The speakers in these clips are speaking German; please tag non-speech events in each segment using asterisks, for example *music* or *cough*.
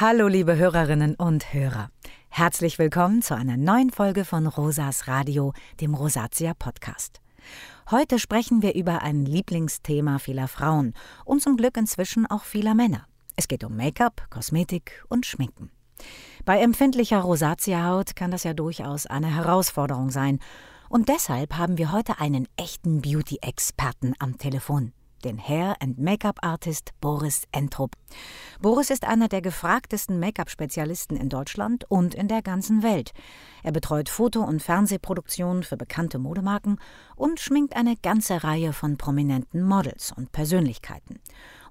Hallo liebe Hörerinnen und Hörer. Herzlich willkommen zu einer neuen Folge von Rosas Radio, dem Rosatia Podcast. Heute sprechen wir über ein Lieblingsthema vieler Frauen und zum Glück inzwischen auch vieler Männer. Es geht um Make-up, Kosmetik und Schminken. Bei empfindlicher Rosatia-Haut kann das ja durchaus eine Herausforderung sein. Und deshalb haben wir heute einen echten Beauty-Experten am Telefon den Hair- and Make-up-Artist Boris Entrup. Boris ist einer der gefragtesten Make-up-Spezialisten in Deutschland und in der ganzen Welt. Er betreut Foto- und Fernsehproduktionen für bekannte Modemarken und schminkt eine ganze Reihe von prominenten Models und Persönlichkeiten.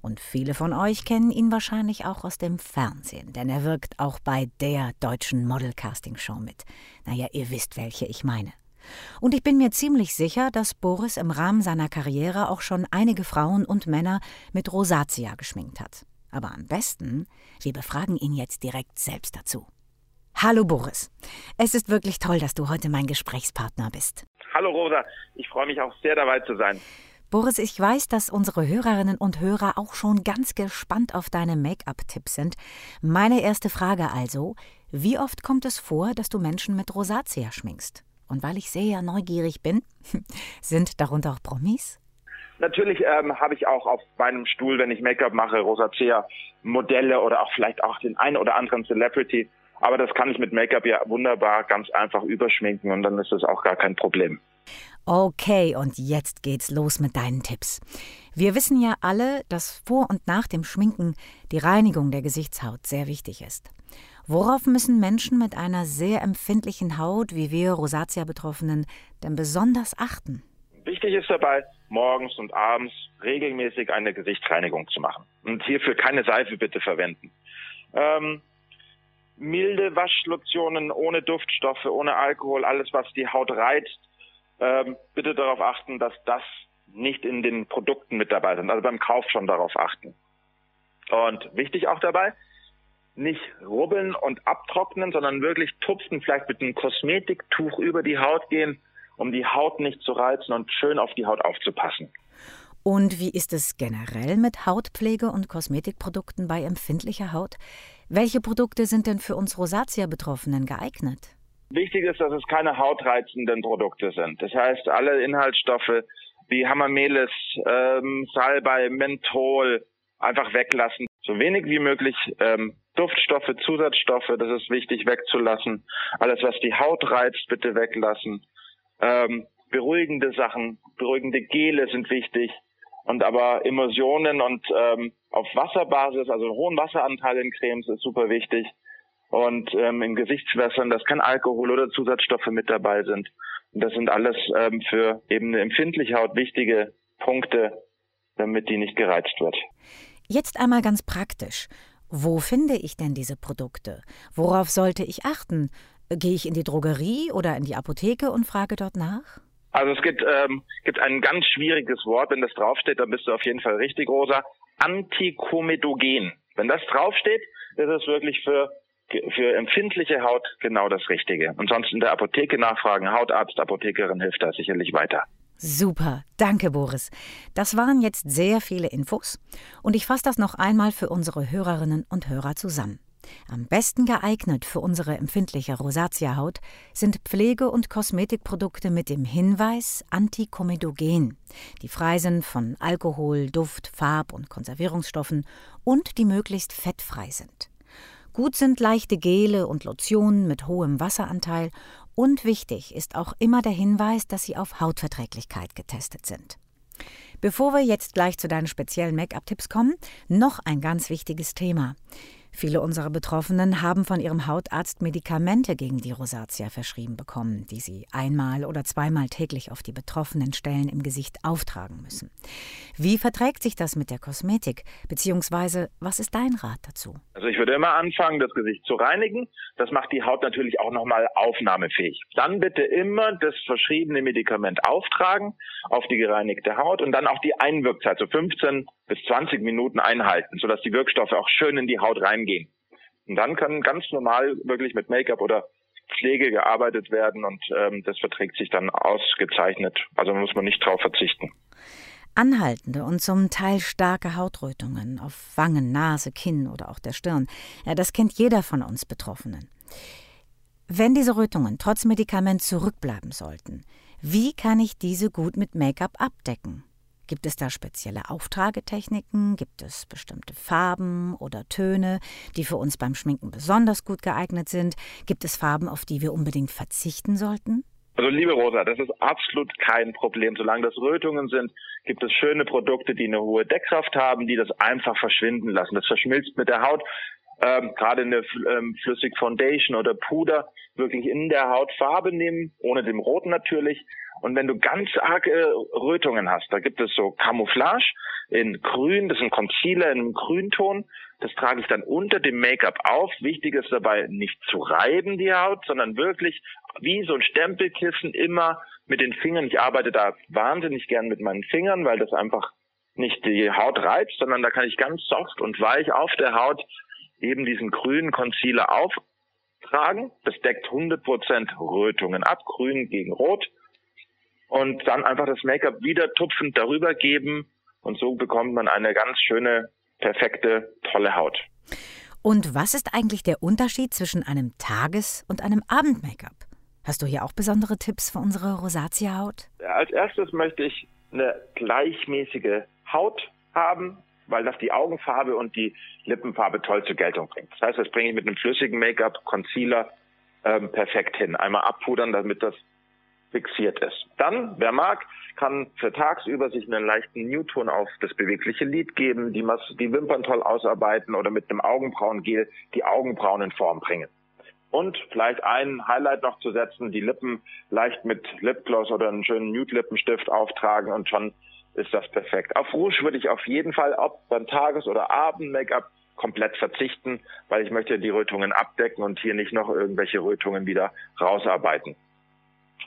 Und viele von euch kennen ihn wahrscheinlich auch aus dem Fernsehen, denn er wirkt auch bei der deutschen Model-Casting-Show mit. Naja, ihr wisst, welche ich meine. Und ich bin mir ziemlich sicher, dass Boris im Rahmen seiner Karriere auch schon einige Frauen und Männer mit Rosatia geschminkt hat. Aber am besten, wir befragen ihn jetzt direkt selbst dazu. Hallo Boris. Es ist wirklich toll, dass du heute mein Gesprächspartner bist. Hallo Rosa, ich freue mich auch sehr dabei zu sein. Boris, ich weiß, dass unsere Hörerinnen und Hörer auch schon ganz gespannt auf deine Make-up-Tipps sind. Meine erste Frage also, wie oft kommt es vor, dass du Menschen mit Rosatia schminkst? Und weil ich sehr neugierig bin, *laughs* sind darunter auch Promis? Natürlich ähm, habe ich auch auf meinem Stuhl, wenn ich Make-up mache, Rosacea Modelle oder auch vielleicht auch den einen oder anderen Celebrity. Aber das kann ich mit Make-up ja wunderbar ganz einfach überschminken und dann ist das auch gar kein Problem. Okay, und jetzt geht's los mit deinen Tipps. Wir wissen ja alle, dass vor und nach dem Schminken die Reinigung der Gesichtshaut sehr wichtig ist. Worauf müssen Menschen mit einer sehr empfindlichen Haut, wie wir Rosatia-Betroffenen, denn besonders achten? Wichtig ist dabei, morgens und abends regelmäßig eine Gesichtsreinigung zu machen. Und hierfür keine Seife bitte verwenden. Ähm, milde Waschlotionen ohne Duftstoffe, ohne Alkohol, alles was die Haut reizt, ähm, bitte darauf achten, dass das nicht in den Produkten mit dabei sind. Also beim Kauf schon darauf achten. Und wichtig auch dabei, nicht rubbeln und abtrocknen, sondern wirklich tupfen, vielleicht mit einem Kosmetiktuch über die Haut gehen, um die Haut nicht zu reizen und schön auf die Haut aufzupassen. Und wie ist es generell mit Hautpflege und Kosmetikprodukten bei empfindlicher Haut? Welche Produkte sind denn für uns Rosatia-Betroffenen geeignet? Wichtig ist, dass es keine hautreizenden Produkte sind. Das heißt, alle Inhaltsstoffe wie Hamamelis, ähm, Salbei, Menthol einfach weglassen. So wenig wie möglich ähm, Duftstoffe, Zusatzstoffe, das ist wichtig wegzulassen. Alles, was die Haut reizt, bitte weglassen. Ähm, beruhigende Sachen, beruhigende Gele sind wichtig. Und aber Emulsionen und ähm, auf Wasserbasis, also hohen Wasseranteil in Cremes ist super wichtig. Und ähm, in Gesichtswässern, dass kein Alkohol oder Zusatzstoffe mit dabei sind. Und das sind alles ähm, für eben eine empfindliche Haut wichtige Punkte, damit die nicht gereizt wird. Jetzt einmal ganz praktisch. Wo finde ich denn diese Produkte? Worauf sollte ich achten? Gehe ich in die Drogerie oder in die Apotheke und frage dort nach? Also es gibt, ähm, gibt ein ganz schwieriges Wort, wenn das draufsteht, dann bist du auf jeden Fall richtig, Rosa. Antikomedogen. Wenn das draufsteht, ist es wirklich für, für empfindliche Haut genau das Richtige. Und sonst in der Apotheke nachfragen, Hautarzt, Apothekerin hilft da sicherlich weiter. Super, danke Boris. Das waren jetzt sehr viele Infos und ich fasse das noch einmal für unsere Hörerinnen und Hörer zusammen. Am besten geeignet für unsere empfindliche Rosatia-Haut sind Pflege- und Kosmetikprodukte mit dem Hinweis Antikomedogen, die frei sind von Alkohol, Duft, Farb- und Konservierungsstoffen und die möglichst fettfrei sind. Gut sind leichte Gele und Lotionen mit hohem Wasseranteil und wichtig ist auch immer der Hinweis, dass sie auf Hautverträglichkeit getestet sind. Bevor wir jetzt gleich zu deinen speziellen Make-up-Tipps kommen, noch ein ganz wichtiges Thema. Viele unserer Betroffenen haben von ihrem Hautarzt Medikamente gegen die Rosatia verschrieben bekommen, die sie einmal oder zweimal täglich auf die betroffenen Stellen im Gesicht auftragen müssen. Wie verträgt sich das mit der Kosmetik? Beziehungsweise, was ist dein Rat dazu? Also ich würde immer anfangen, das Gesicht zu reinigen. Das macht die Haut natürlich auch nochmal aufnahmefähig. Dann bitte immer das verschriebene Medikament auftragen auf die gereinigte Haut und dann auch die Einwirkzeit, so 15 bis 20 Minuten einhalten, sodass die Wirkstoffe auch schön in die Haut reingehen. Und dann kann ganz normal wirklich mit Make-up oder Pflege gearbeitet werden und ähm, das verträgt sich dann ausgezeichnet. Also muss man nicht drauf verzichten. Anhaltende und zum Teil starke Hautrötungen auf Wangen, Nase, Kinn oder auch der Stirn, ja, das kennt jeder von uns Betroffenen. Wenn diese Rötungen trotz Medikament zurückbleiben sollten, wie kann ich diese gut mit Make-up abdecken? Gibt es da spezielle Auftragetechniken? Gibt es bestimmte Farben oder Töne, die für uns beim Schminken besonders gut geeignet sind? Gibt es Farben, auf die wir unbedingt verzichten sollten? Also liebe Rosa, das ist absolut kein Problem. Solange das Rötungen sind, gibt es schöne Produkte, die eine hohe Deckkraft haben, die das einfach verschwinden lassen. Das verschmilzt mit der Haut. Ähm, gerade eine ähm, flüssig Foundation oder Puder wirklich in der Haut Farbe nehmen, ohne dem Roten natürlich. Und wenn du ganz arge Rötungen hast, da gibt es so Camouflage in Grün, das ist ein Concealer in einem Grünton. Das trage ich dann unter dem Make-up auf. Wichtig ist dabei nicht zu reiben die Haut, sondern wirklich wie so ein Stempelkissen immer mit den Fingern. Ich arbeite da wahnsinnig gern mit meinen Fingern, weil das einfach nicht die Haut reibt, sondern da kann ich ganz soft und weich auf der Haut eben diesen grünen Concealer auftragen. Das deckt 100% Rötungen ab, grün gegen rot. Und dann einfach das Make-up wieder tupfend darüber geben und so bekommt man eine ganz schöne, perfekte, tolle Haut. Und was ist eigentlich der Unterschied zwischen einem Tages- und einem Abend-Make-up? Hast du hier auch besondere Tipps für unsere Rosatia-Haut? Als erstes möchte ich eine gleichmäßige Haut haben, weil das die Augenfarbe und die Lippenfarbe toll zur Geltung bringt. Das heißt, das bringe ich mit einem flüssigen Make-up, Concealer ähm, perfekt hin. Einmal abpudern, damit das fixiert ist. Dann, wer mag, kann für tagsüber sich einen leichten Newton auf das bewegliche Lid geben, die, die Wimpern toll ausarbeiten oder mit einem Augenbrauengel die Augenbrauen in Form bringen. Und vielleicht ein Highlight noch zu setzen, die Lippen leicht mit Lipgloss oder einen schönen Nude-Lippenstift auftragen und schon ist das perfekt. Auf Rouge würde ich auf jeden Fall, ob beim Tages- oder Abend-Make-up, komplett verzichten, weil ich möchte die Rötungen abdecken und hier nicht noch irgendwelche Rötungen wieder rausarbeiten.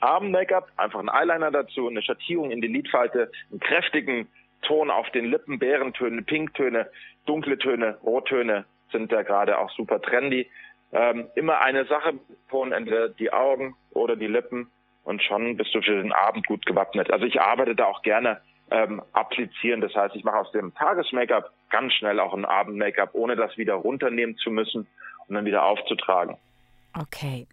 Abend-Make-up, einfach ein Eyeliner dazu, eine Schattierung in die Lidfalte, einen kräftigen Ton auf den Lippen, Bärentöne, Pinktöne, dunkle Töne, Rottöne sind da gerade auch super trendy. Ähm, immer eine Sache betonen, entweder die Augen oder die Lippen und schon bist du für den Abend gut gewappnet. Also ich arbeite da auch gerne ähm, applizieren. Das heißt, ich mache aus dem Tages-Make-up ganz schnell auch ein Abend-Make-up, ohne das wieder runternehmen zu müssen und dann wieder aufzutragen. Okay.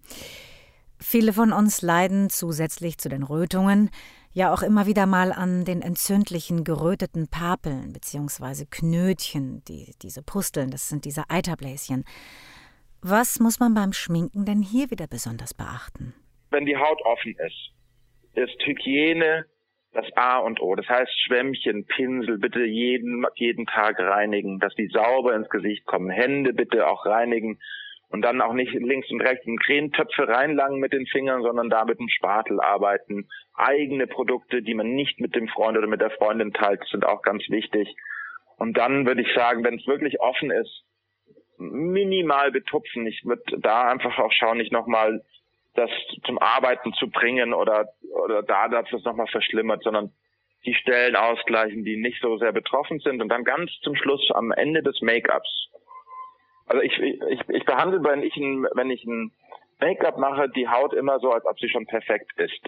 Viele von uns leiden zusätzlich zu den Rötungen ja auch immer wieder mal an den entzündlichen geröteten Papeln bzw. Knötchen, die, diese Pusteln, das sind diese Eiterbläschen. Was muss man beim Schminken denn hier wieder besonders beachten? Wenn die Haut offen ist, ist Hygiene das A und O. Das heißt, Schwämmchen, Pinsel bitte jeden, jeden Tag reinigen, dass die sauber ins Gesicht kommen. Hände bitte auch reinigen und dann auch nicht links und rechts in Cremetöpfe reinlangen mit den Fingern, sondern da mit dem Spatel arbeiten. Eigene Produkte, die man nicht mit dem Freund oder mit der Freundin teilt, sind auch ganz wichtig. Und dann würde ich sagen, wenn es wirklich offen ist, minimal betupfen. Ich würde da einfach auch schauen, nicht nochmal das zum Arbeiten zu bringen oder, oder da das nochmal verschlimmert, sondern die Stellen ausgleichen, die nicht so sehr betroffen sind und dann ganz zum Schluss am Ende des Make-ups. Also ich, ich, ich behandle, wenn ich ein, wenn ich ein Make-up mache, die Haut immer so, als ob sie schon perfekt ist.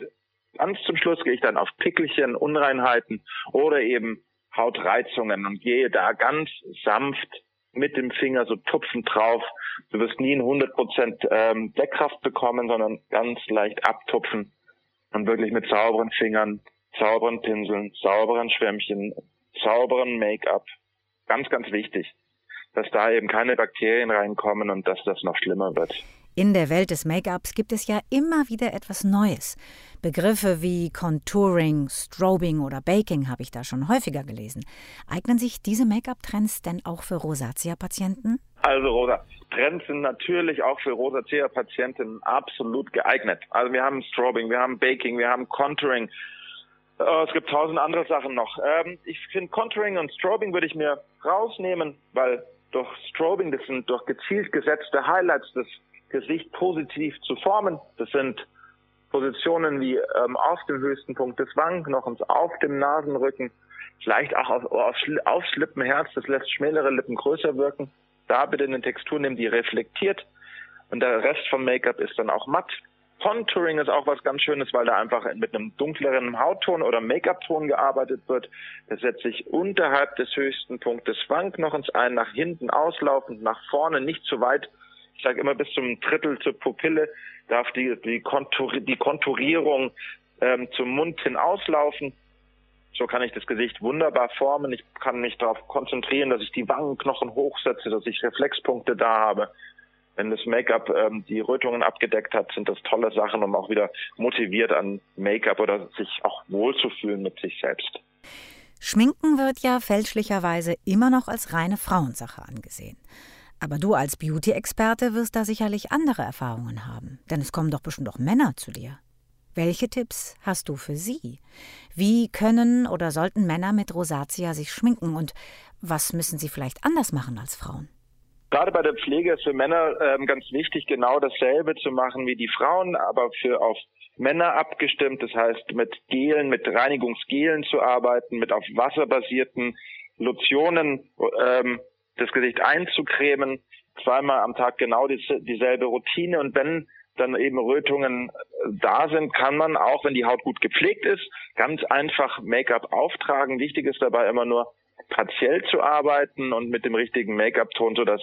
Ganz zum Schluss gehe ich dann auf Pickelchen, Unreinheiten oder eben Hautreizungen und gehe da ganz sanft mit dem Finger so tupfen drauf. Du wirst nie in 100% ähm, Deckkraft bekommen, sondern ganz leicht abtupfen und wirklich mit sauberen Fingern, sauberen Pinseln, sauberen Schwämmchen, sauberen Make-up. Ganz, ganz wichtig, dass da eben keine Bakterien reinkommen und dass das noch schlimmer wird. In der Welt des Make-ups gibt es ja immer wieder etwas Neues. Begriffe wie Contouring, Strobing oder Baking habe ich da schon häufiger gelesen. Eignen sich diese Make-up-Trends denn auch für Rosatia-Patienten? Also Rosa, Trends sind natürlich auch für Rosatia-Patienten absolut geeignet. Also wir haben Strobing, wir haben Baking, wir haben Contouring. Äh, es gibt tausend andere Sachen noch. Ähm, ich finde Contouring und Strobing würde ich mir rausnehmen, weil durch Strobing, das sind durch gezielt gesetzte Highlights das Gesicht positiv zu formen. Das sind Positionen wie ähm, auf dem höchsten Punkt des Wangenknochens, auf dem Nasenrücken, vielleicht auch auf, auf, aufs Lippenherz, das lässt schmälere Lippen größer wirken. Da bitte eine Textur nehmen, die reflektiert und der Rest vom Make-up ist dann auch matt. Contouring ist auch was ganz Schönes, weil da einfach mit einem dunkleren Hautton oder Make-up-Ton gearbeitet wird. Das setzt sich unterhalb des höchsten Punktes Wangenknochens ein, nach hinten auslaufend, nach vorne, nicht zu weit. Ich sage immer bis zum Drittel zur Pupille darf die, die, Kontur, die Konturierung ähm, zum Mund hin auslaufen. So kann ich das Gesicht wunderbar formen. Ich kann mich darauf konzentrieren, dass ich die Wangenknochen hochsetze, dass ich Reflexpunkte da habe wenn das Make-up ähm, die Rötungen abgedeckt hat, sind das tolle Sachen, um auch wieder motiviert an Make-up oder sich auch wohlzufühlen mit sich selbst. Schminken wird ja fälschlicherweise immer noch als reine Frauensache angesehen. Aber du als Beauty-Experte wirst da sicherlich andere Erfahrungen haben, denn es kommen doch bestimmt auch Männer zu dir. Welche Tipps hast du für sie? Wie können oder sollten Männer mit Rosatia sich schminken und was müssen sie vielleicht anders machen als Frauen? Gerade bei der Pflege ist für Männer ähm, ganz wichtig, genau dasselbe zu machen wie die Frauen, aber für auf Männer abgestimmt. Das heißt, mit Gelen, mit Reinigungsgelen zu arbeiten, mit auf Wasser basierten Lotionen ähm, das Gesicht einzucremen, zweimal am Tag genau die, dieselbe Routine. Und wenn dann eben Rötungen äh, da sind, kann man auch, wenn die Haut gut gepflegt ist, ganz einfach Make-up auftragen. Wichtig ist dabei immer nur, partiell zu arbeiten und mit dem richtigen Make-up-Ton, sodass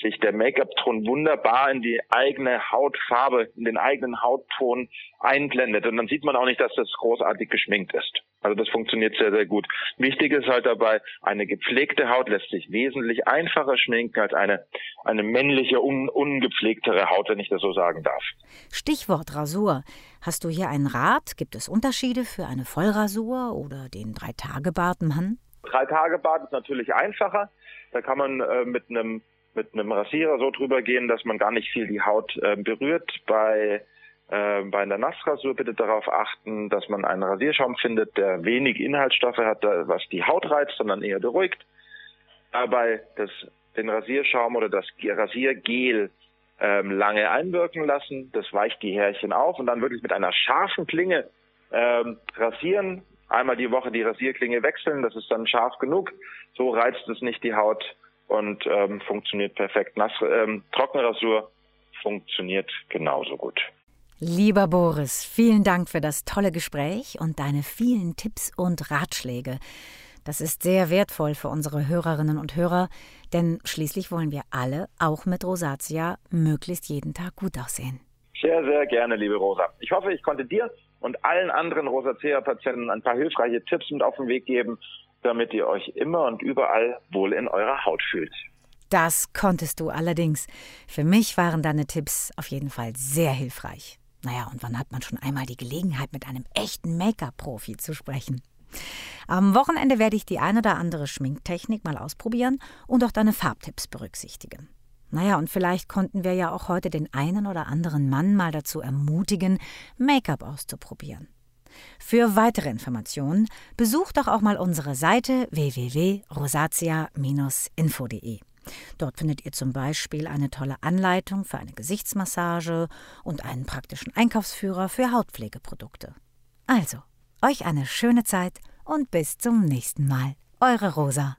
sich der Make-up-Ton wunderbar in die eigene Hautfarbe, in den eigenen Hautton einblendet. Und dann sieht man auch nicht, dass das großartig geschminkt ist. Also das funktioniert sehr, sehr gut. Wichtig ist halt dabei, eine gepflegte Haut lässt sich wesentlich einfacher schminken als eine, eine männliche, un, ungepflegtere Haut, wenn ich das so sagen darf. Stichwort Rasur. Hast du hier einen Rat? Gibt es Unterschiede für eine Vollrasur oder den Drei-Tage-Bartmann? Drei-Tage-Bad ist natürlich einfacher. Da kann man äh, mit einem mit einem Rasierer so drüber gehen, dass man gar nicht viel die Haut äh, berührt. Bei äh, bei einer Nassrasur bitte darauf achten, dass man einen Rasierschaum findet, der wenig Inhaltsstoffe hat, was die Haut reizt, sondern eher beruhigt. Dabei das, den Rasierschaum oder das Rasiergel ähm, lange einwirken lassen. Das weicht die Härchen auf und dann wirklich mit einer scharfen Klinge ähm, rasieren, einmal die Woche die Rasierklinge wechseln, das ist dann scharf genug. So reizt es nicht die Haut und ähm, funktioniert perfekt. Nass, ähm, Trockenrasur funktioniert genauso gut. Lieber Boris, vielen Dank für das tolle Gespräch und deine vielen Tipps und Ratschläge. Das ist sehr wertvoll für unsere Hörerinnen und Hörer, denn schließlich wollen wir alle, auch mit Rosatia, möglichst jeden Tag gut aussehen. Sehr, sehr gerne, liebe Rosa. Ich hoffe, ich konnte dir und allen anderen Rosacea-Patienten ein paar hilfreiche Tipps mit auf den Weg geben, damit ihr euch immer und überall wohl in eurer Haut fühlt. Das konntest du allerdings. Für mich waren deine Tipps auf jeden Fall sehr hilfreich. Naja, und wann hat man schon einmal die Gelegenheit, mit einem echten Make-up-Profi zu sprechen? Am Wochenende werde ich die ein oder andere Schminktechnik mal ausprobieren und auch deine Farbtipps berücksichtigen. Naja, und vielleicht konnten wir ja auch heute den einen oder anderen Mann mal dazu ermutigen, Make-up auszuprobieren. Für weitere Informationen besucht doch auch mal unsere Seite www.rosatia-info.de. Dort findet ihr zum Beispiel eine tolle Anleitung für eine Gesichtsmassage und einen praktischen Einkaufsführer für Hautpflegeprodukte. Also, euch eine schöne Zeit und bis zum nächsten Mal. Eure Rosa.